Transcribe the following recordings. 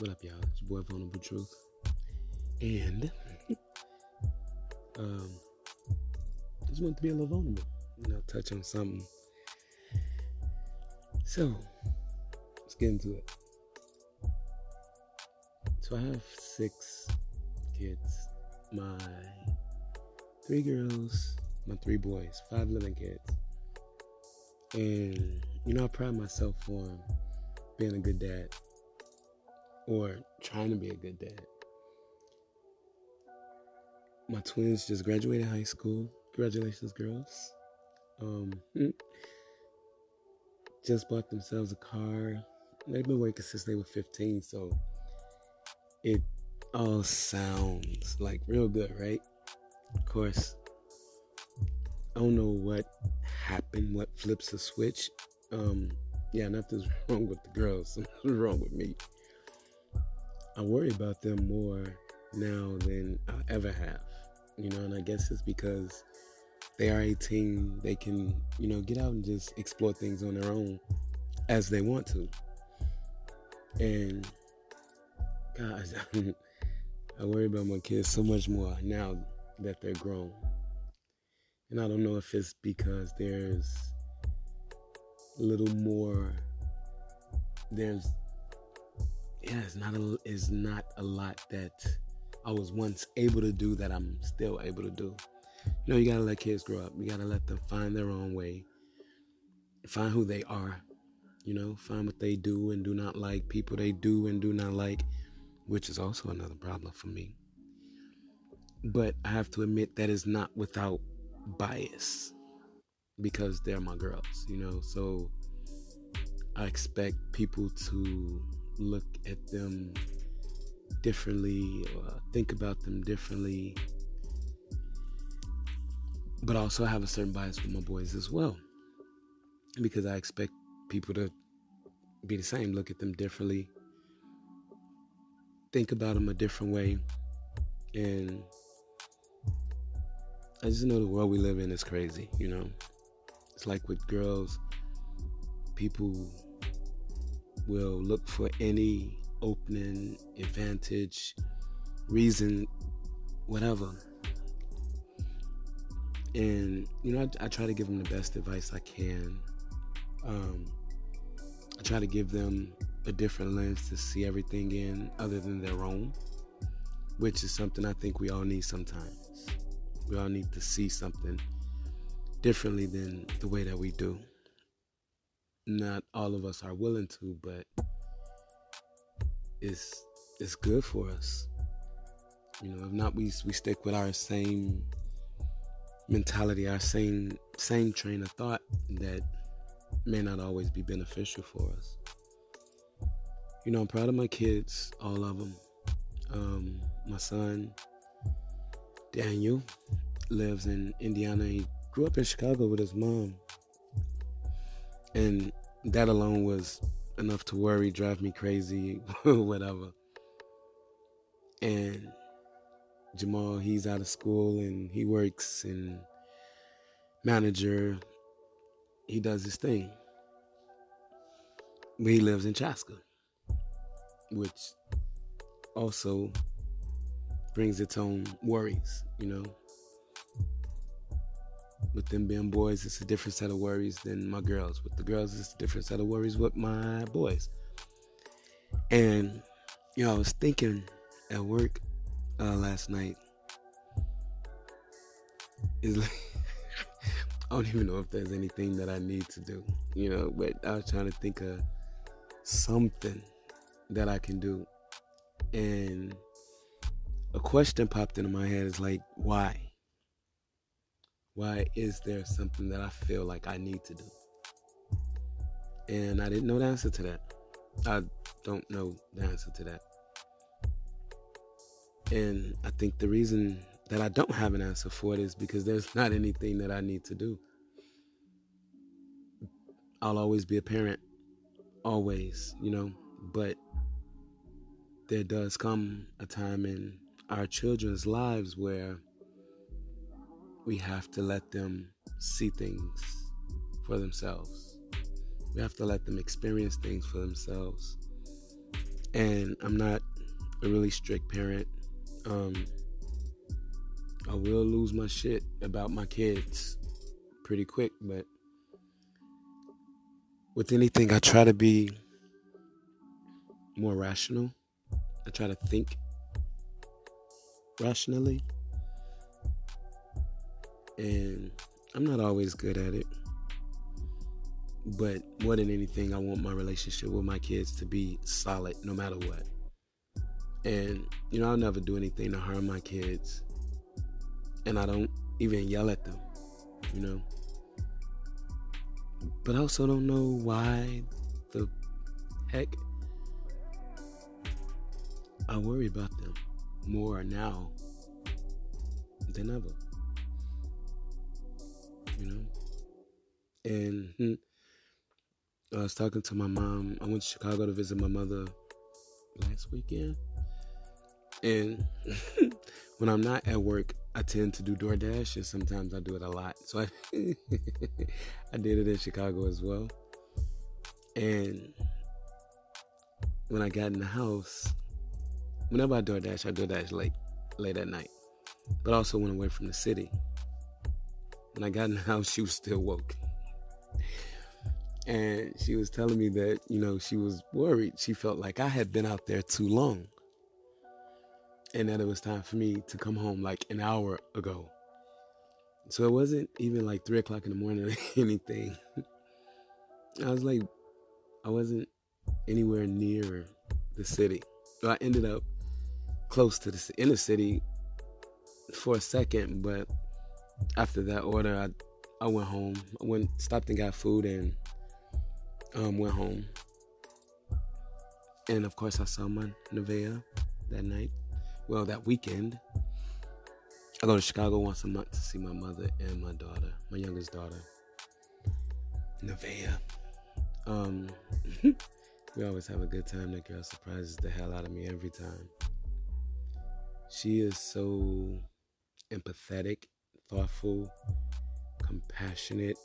What up, y'all? It's your boy Vulnerable Truth. And um just want to be a little vulnerable. You know, touch on something. So let's get into it. So I have six kids. My three girls, my three boys, five living kids. And you know, I pride myself on being a good dad or trying to be a good dad. My twins just graduated high school. Congratulations, girls. Um, just bought themselves a car. They've been working since they were 15, so it all sounds like real good, right? Of course, I don't know what happened, what flips the switch. Um, yeah, nothing's wrong with the girls, something's wrong with me. I worry about them more now than I ever have. You know, and I guess it's because they are 18, they can, you know, get out and just explore things on their own as they want to. And guys, I worry about my kids so much more now that they're grown. And I don't know if it's because there's a little more there's yeah, it's not a it's not a lot that I was once able to do that I'm still able to do. You know, you gotta let kids grow up. You gotta let them find their own way, find who they are. You know, find what they do and do not like, people they do and do not like, which is also another problem for me. But I have to admit that is not without bias because they're my girls, you know. So I expect people to look at them differently or think about them differently. But also have a certain bias with my boys as well. Because I expect people to be the same, look at them differently, think about them a different way. And I just know the world we live in is crazy, you know? It's like with girls, people will look for any opening, advantage, reason, whatever. And, you know, I, I, try to give them the best advice I can. Um, I try to give them a different lens to see everything in other than their own, which is something I think we all need sometimes. We all need to see something differently than the way that we do not all of us are willing to, but it's it's good for us. You know, if not, we we stick with our same mentality, our same same train of thought that may not always be beneficial for us. You know, I'm proud of my kids, all of them. Um, my son Daniel lives in Indiana. He grew up in Chicago with his mom. And that alone was enough to worry, drive me crazy, whatever. And Jamal, he's out of school and he works and manager. He does his thing. But he lives in Chaska, which also brings its own worries, you know with them being boys, it's a different set of worries than my girls. With the girls, it's a different set of worries with my boys. And, you know, I was thinking at work uh, last night, is like, I don't even know if there's anything that I need to do, you know, but I was trying to think of something that I can do. And a question popped into my head is like, why? Why is there something that I feel like I need to do? And I didn't know the answer to that. I don't know the answer to that. And I think the reason that I don't have an answer for it is because there's not anything that I need to do. I'll always be a parent, always, you know, but there does come a time in our children's lives where we have to let them see things for themselves. We have to let them experience things for themselves. And I'm not a really strict parent. Um, I will lose my shit about my kids pretty quick, but with anything, I try to be more rational. I try to think rationally. And I'm not always good at it. But more than anything, I want my relationship with my kids to be solid no matter what. And, you know, I'll never do anything to harm my kids. And I don't even yell at them, you know. But I also don't know why the heck I worry about them more now than ever. You know? And hmm, I was talking to my mom. I went to Chicago to visit my mother last weekend. And when I'm not at work, I tend to do DoorDash, and sometimes I do it a lot. So I, I did it in Chicago as well. And when I got in the house, whenever I DoorDash, I DoorDash late, late at night. But I also went away from the city. When I got in the house, she was still woke. And she was telling me that, you know, she was worried. She felt like I had been out there too long. And that it was time for me to come home like an hour ago. So it wasn't even like three o'clock in the morning or anything. I was like, I wasn't anywhere near the city. So I ended up close to the in the city for a second, but after that order, I I went home. I went stopped and got food and um, went home. And of course, I saw my Nevaeh that night. Well, that weekend. I go to Chicago once a month to see my mother and my daughter, my youngest daughter, Nevaeh. Um, we always have a good time. That girl surprises the hell out of me every time. She is so empathetic, thoughtful, compassionate,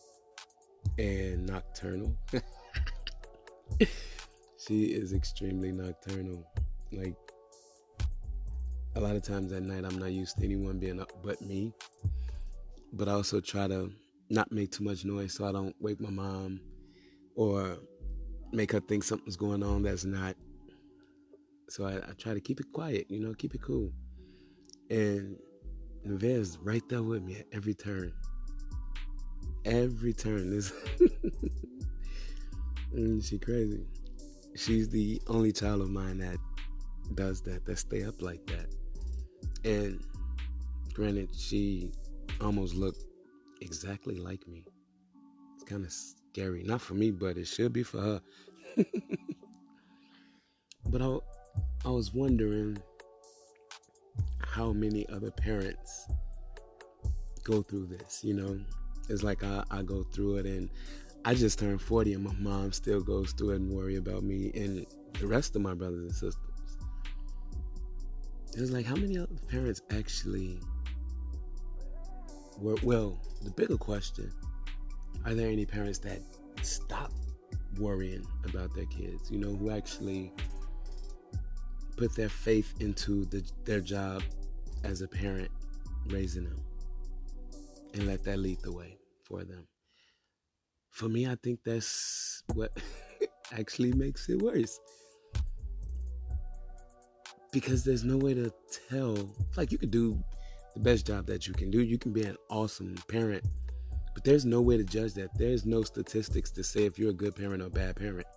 and nocturnal. she is extremely nocturnal. Like a lot of times at night, I'm not used to anyone being up but me. But I also try to not make too much noise so I don't wake my mom or make her think something's going on that's not. So I, I try to keep it quiet, you know, keep it cool. And Nevaeh's right there with me at every turn. Every turn is mm, she crazy. She's the only child of mine that does that, that stay up like that. And granted, she almost looked exactly like me. It's kind of scary. Not for me, but it should be for her. but I, I was wondering how many other parents go through this, you know? It's like I, I go through it and I just turned 40 and my mom still goes through it and worry about me and the rest of my brothers and sisters. It's like how many other parents actually were well, the bigger question, are there any parents that stop worrying about their kids, you know, who actually put their faith into the, their job as a parent raising them and let that lead the way for them. For me, I think that's what actually makes it worse. Because there's no way to tell. Like, you could do the best job that you can do, you can be an awesome parent, but there's no way to judge that. There's no statistics to say if you're a good parent or a bad parent.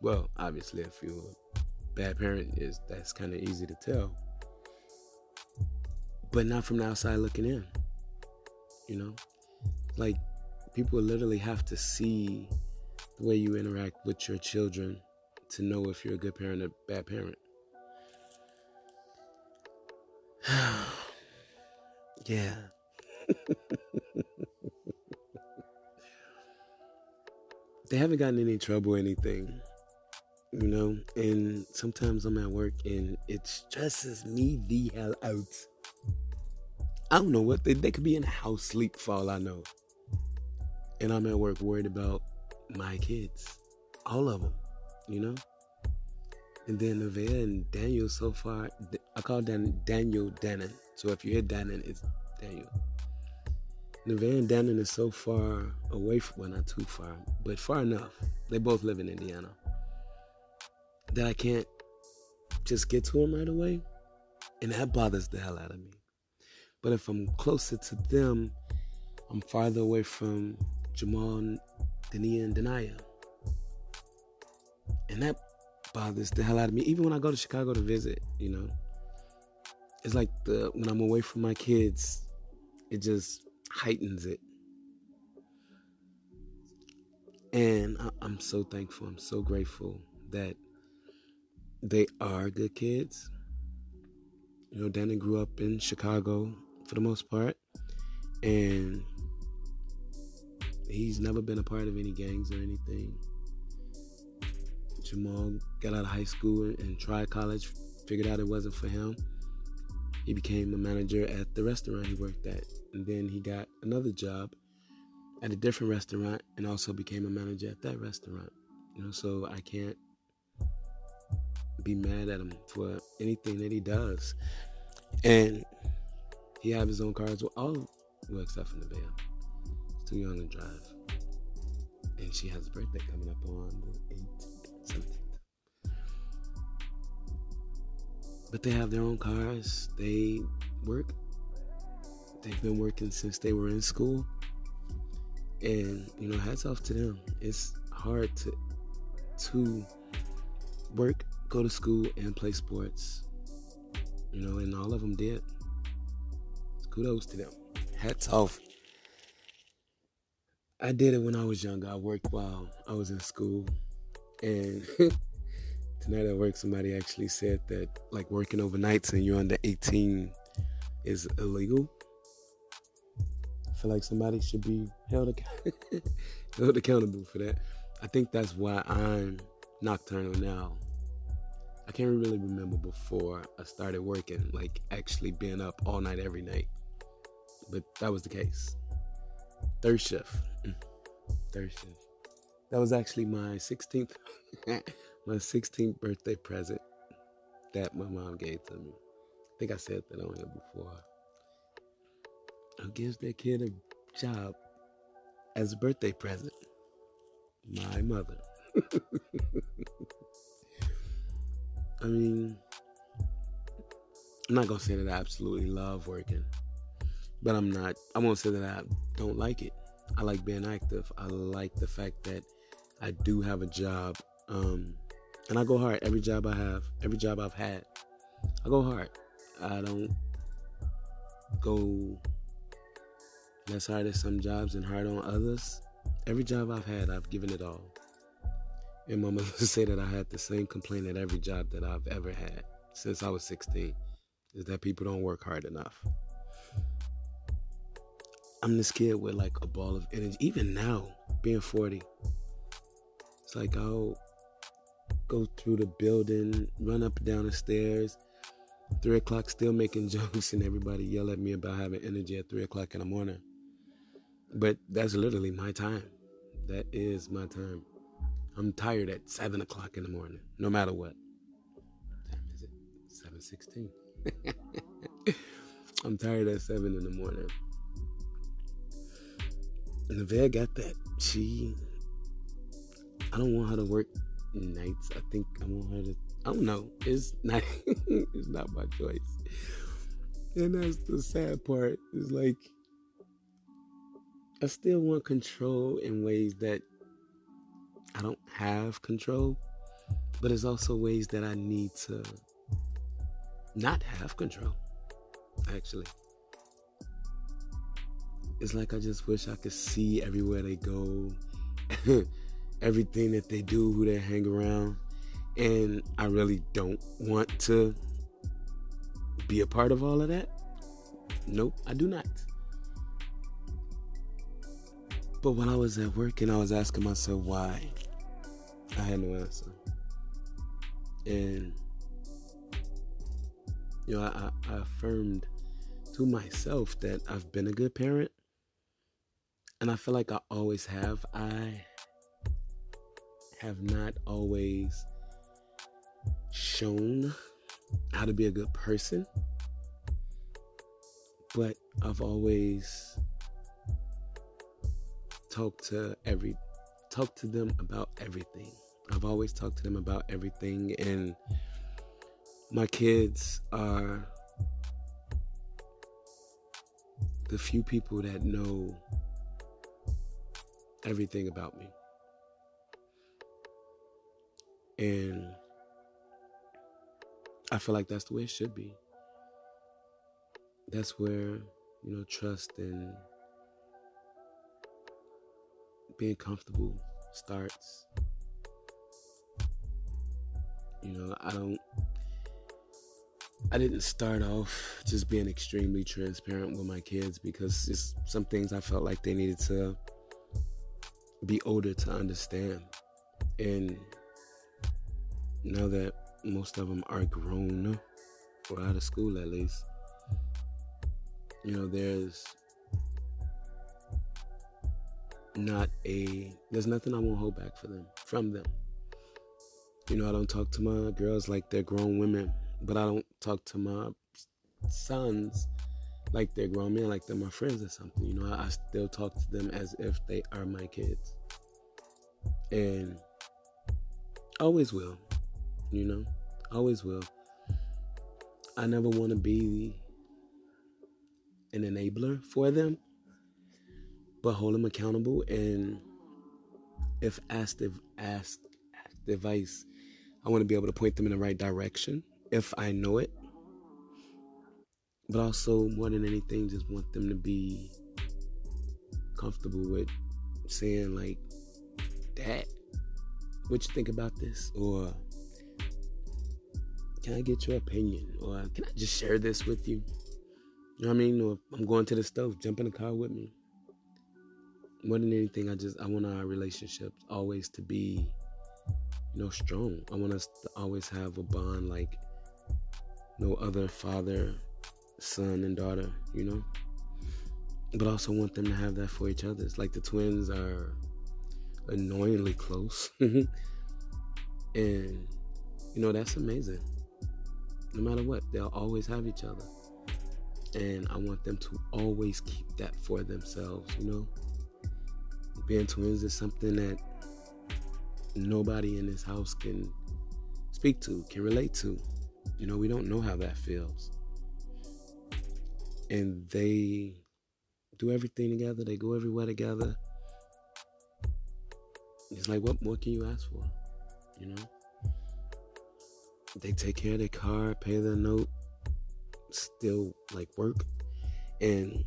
Well, obviously, if you're a bad parent, is that's kind of easy to tell but not from the outside looking in. You know, like people literally have to see the way you interact with your children to know if you're a good parent or bad parent. yeah. they haven't gotten any trouble or anything, you know. And sometimes I'm at work and it stresses me the hell out I don't know what they, they could be in a house sleep for all I know. And I'm at work worried about my kids. All of them, you know? And then Nevaeh and Daniel so far, I call Dan, Daniel Dannon. So if you hear Dannon, it's Daniel. Nevaeh and Dannon is so far away from, well, not too far, but far enough. They both live in Indiana. That I can't just get to them right away. And that bothers the hell out of me. But if I'm closer to them, I'm farther away from Jamal, Dania, and Denia. And that bothers the hell out of me. Even when I go to Chicago to visit, you know, it's like the when I'm away from my kids, it just heightens it. And I, I'm so thankful. I'm so grateful that they are good kids. You know, Danny grew up in Chicago for the most part, and he's never been a part of any gangs or anything. Jamal got out of high school and tried college, figured out it wasn't for him. He became a manager at the restaurant he worked at. And then he got another job at a different restaurant and also became a manager at that restaurant. You know, so I can't be mad at him for anything that he does. And he have his own car as well. All well except for. He's too young to drive. And she has a birthday coming up on the 8th, 17th. But they have their own cars. They work. They've been working since they were in school. And, you know, hats off to them. It's hard to to work, go to school, and play sports. You know, and all of them did. Kudos to them. Hats off. I did it when I was younger. I worked while I was in school. And tonight at work, somebody actually said that, like, working overnights and you're under 18 is illegal. I feel like somebody should be held, ac- held accountable for that. I think that's why I'm nocturnal now. I can't really remember before I started working, like actually being up all night every night. But that was the case. Third shift. Mm. Third shift. That was actually my 16th my 16th birthday present that my mom gave to me. I think I said that on here before. Who gives their kid a job as a birthday present? My mother. I mean, I'm not gonna say that I absolutely love working, but I'm not. I won't say that I don't like it. I like being active. I like the fact that I do have a job, um, and I go hard. Every job I have, every job I've had, I go hard. I don't go less hard at some jobs and hard on others. Every job I've had, I've given it all. And my mother say that I had the same complaint at every job that I've ever had since I was 16 is that people don't work hard enough. I'm this kid with like a ball of energy. Even now, being 40, it's like I'll go through the building, run up and down the stairs, three o'clock, still making jokes, and everybody yell at me about having energy at three o'clock in the morning. But that's literally my time. That is my time. I'm tired at seven o'clock in the morning, no matter what. What time is it? Seven sixteen. I'm tired at seven in the morning. Nevaeh got that. She I don't want her to work nights. I think I want her to I don't know. It's not it's not my choice. And that's the sad part. Is like I still want control in ways that I don't have control, but it's also ways that I need to not have control, actually. It's like I just wish I could see everywhere they go, everything that they do, who they hang around. And I really don't want to be a part of all of that. Nope, I do not. But when I was at work and I was asking myself why, I had no answer. And you know, I, I affirmed to myself that I've been a good parent. And I feel like I always have. I have not always shown how to be a good person, but I've always talked to every talked to them about everything. I've always talked to them about everything and my kids are the few people that know everything about me. And I feel like that's the way it should be. That's where, you know, trust and being comfortable starts. You know, I don't I didn't start off just being extremely transparent with my kids because it's some things I felt like they needed to be older to understand. And now that most of them are grown or out of school at least, you know, there's not a there's nothing I won't hold back for them from them. You know, I don't talk to my girls like they're grown women, but I don't talk to my sons like they're grown men, like they're my friends or something. You know, I, I still talk to them as if they are my kids. And always will, you know, always will. I never want to be an enabler for them, but hold them accountable. And if asked, if asked, advice, I want to be able to point them in the right direction if I know it. But also, more than anything, just want them to be comfortable with saying, like, Dad, what you think about this? Or, can I get your opinion? Or, can I just share this with you? You know what I mean? Or, I'm going to the stove, jump in the car with me. More than anything, I just, I want our relationships always to be you know, strong. I want us to always have a bond like no other father, son, and daughter, you know? But also want them to have that for each other. It's like the twins are annoyingly close. and, you know, that's amazing. No matter what, they'll always have each other. And I want them to always keep that for themselves, you know? Being twins is something that nobody in this house can speak to, can relate to. You know, we don't know how that feels. And they do everything together, they go everywhere together. It's like, what more can you ask for? You know? They take care of their car, pay their note, still like work. And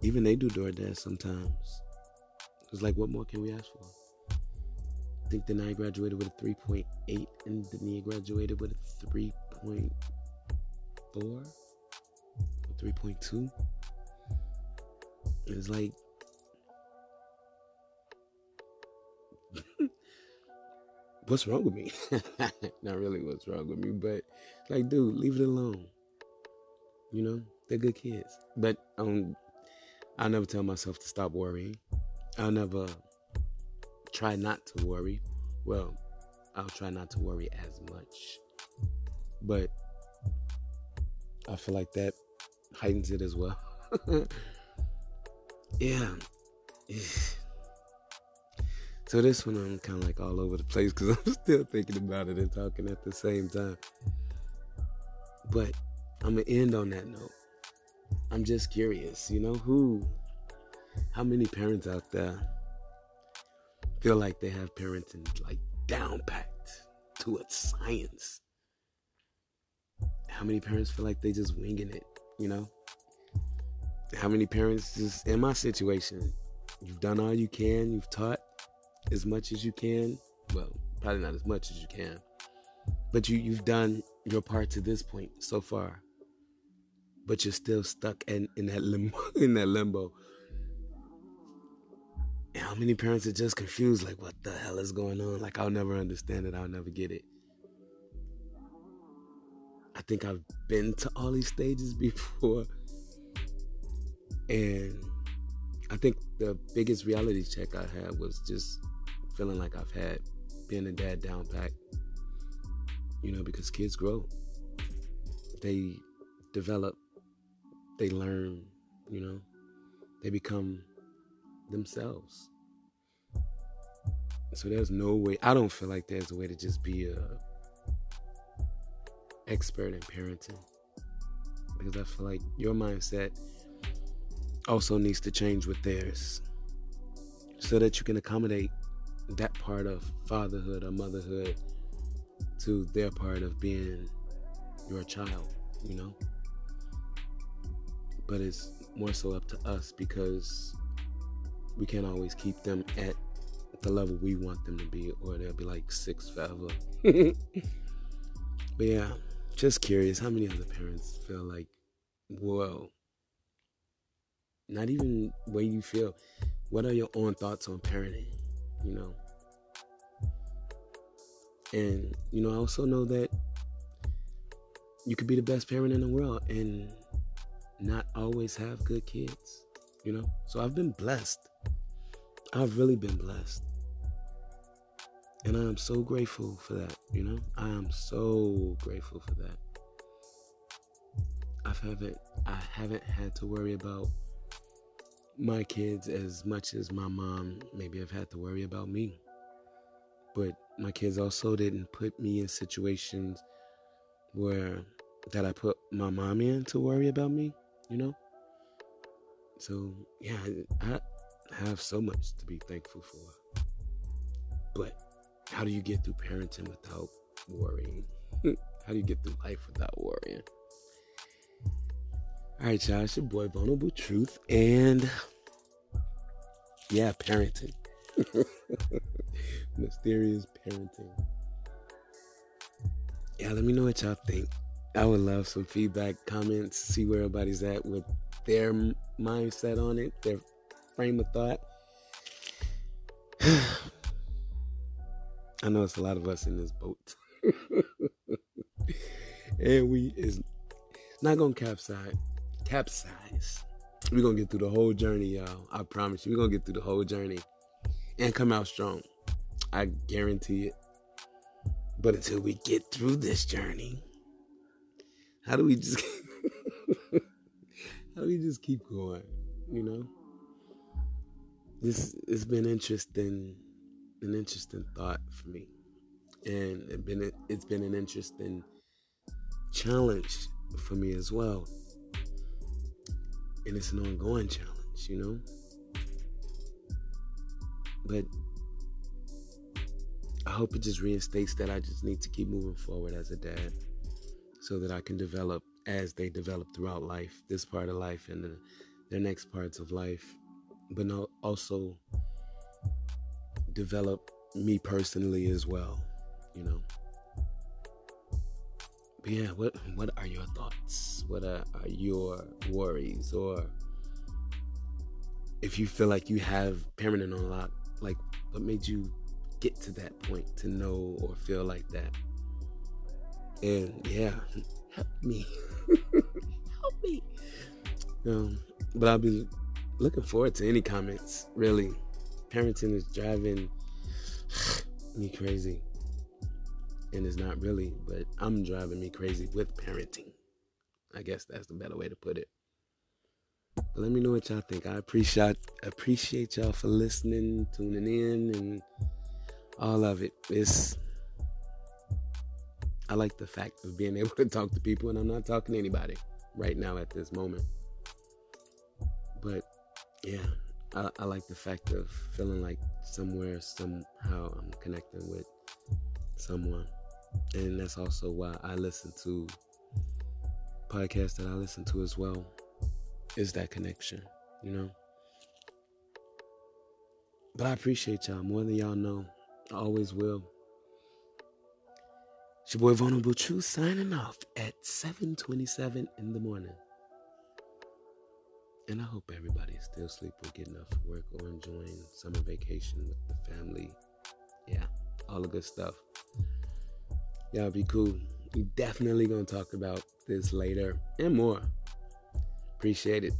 even they do DoorDash sometimes. It's like, what more can we ask for? I think Denia graduated with a 3.8 and Denia graduated with a 3.4 or 3.2. It's like what's wrong with me? Not really what's wrong with me, but like dude, leave it alone. You know, they're good kids. But um I'll never tell myself to stop worrying. I'll never try not to worry. Well, I'll try not to worry as much. But I feel like that heightens it as well. yeah. So this one I'm kind of like all over the place because I'm still thinking about it and talking at the same time. But I'm gonna end on that note. I'm just curious, you know, who, how many parents out there feel like they have parenting like down packed to a science. How many parents feel like they just winging it, you know? How many parents just in my situation, you've done all you can, you've taught as much as you can. Well, probably not as much as you can. But you you've done your part to this point so far. But you're still stuck in, in that limbo in that limbo how many parents are just confused, like, what the hell is going on? Like, I'll never understand it. I'll never get it. I think I've been to all these stages before. And I think the biggest reality check I had was just feeling like I've had being a dad down pat. You know, because kids grow, they develop, they learn, you know, they become themselves. So there's no way, I don't feel like there's a way to just be a expert in parenting because I feel like your mindset also needs to change with theirs so that you can accommodate that part of fatherhood or motherhood to their part of being your child, you know? But it's more so up to us because we can't always keep them at the level we want them to be, or they'll be like six forever. but yeah, just curious how many other parents feel like, whoa, not even where you feel. What are your own thoughts on parenting? You know? And, you know, I also know that you could be the best parent in the world and not always have good kids, you know? So I've been blessed. I've really been blessed. And I am so grateful for that, you know? I am so grateful for that. I haven't I haven't had to worry about my kids as much as my mom maybe have had to worry about me. But my kids also didn't put me in situations where that I put my mom in to worry about me, you know? So, yeah, I have so much to be thankful for. But how do you get through parenting without worrying? how do you get through life without worrying? All right, y'all, it's your boy Vulnerable Truth, and yeah, parenting. Mysterious parenting. Yeah, let me know what y'all think. I would love some feedback, comments, see where everybody's at with their mindset on it, their frame of thought. I know it's a lot of us in this boat. and we is not gonna capsize capsize. We're gonna get through the whole journey, y'all. I promise you, we're gonna get through the whole journey and come out strong. I guarantee it. But until we get through this journey, how do we just how do we just keep going? You know? This it's been interesting an interesting thought for me. And it been it's been an interesting challenge for me as well and it's an ongoing challenge, you know. But I hope it just reinstates that I just need to keep moving forward as a dad so that I can develop as they develop throughout life, this part of life and the, their next parts of life, but no, also develop me personally as well, you know. Yeah, what what are your thoughts? What are, are your worries, or if you feel like you have parenting on lock, like what made you get to that point to know or feel like that? And yeah, help me, help me. Um, but I'll be looking forward to any comments. Really, parenting is driving me crazy and it's not really, but I'm driving me crazy with parenting. I guess that's the better way to put it. But let me know what y'all think. I appreciate appreciate y'all for listening, tuning in, and all of it. It's I like the fact of being able to talk to people, and I'm not talking to anybody right now at this moment. But yeah, I, I like the fact of feeling like somewhere, somehow, I'm connecting with someone and that's also why I listen to podcasts that I listen to as well. Is that connection, you know? But I appreciate y'all more than y'all know. I always will. It's your boy Vulnerable Truth signing off at 7:27 in the morning. And I hope everybody's still sleep or getting off work or enjoying summer vacation with the family. Yeah, all the good stuff. Y'all be cool. We definitely gonna talk about this later and more. Appreciate it.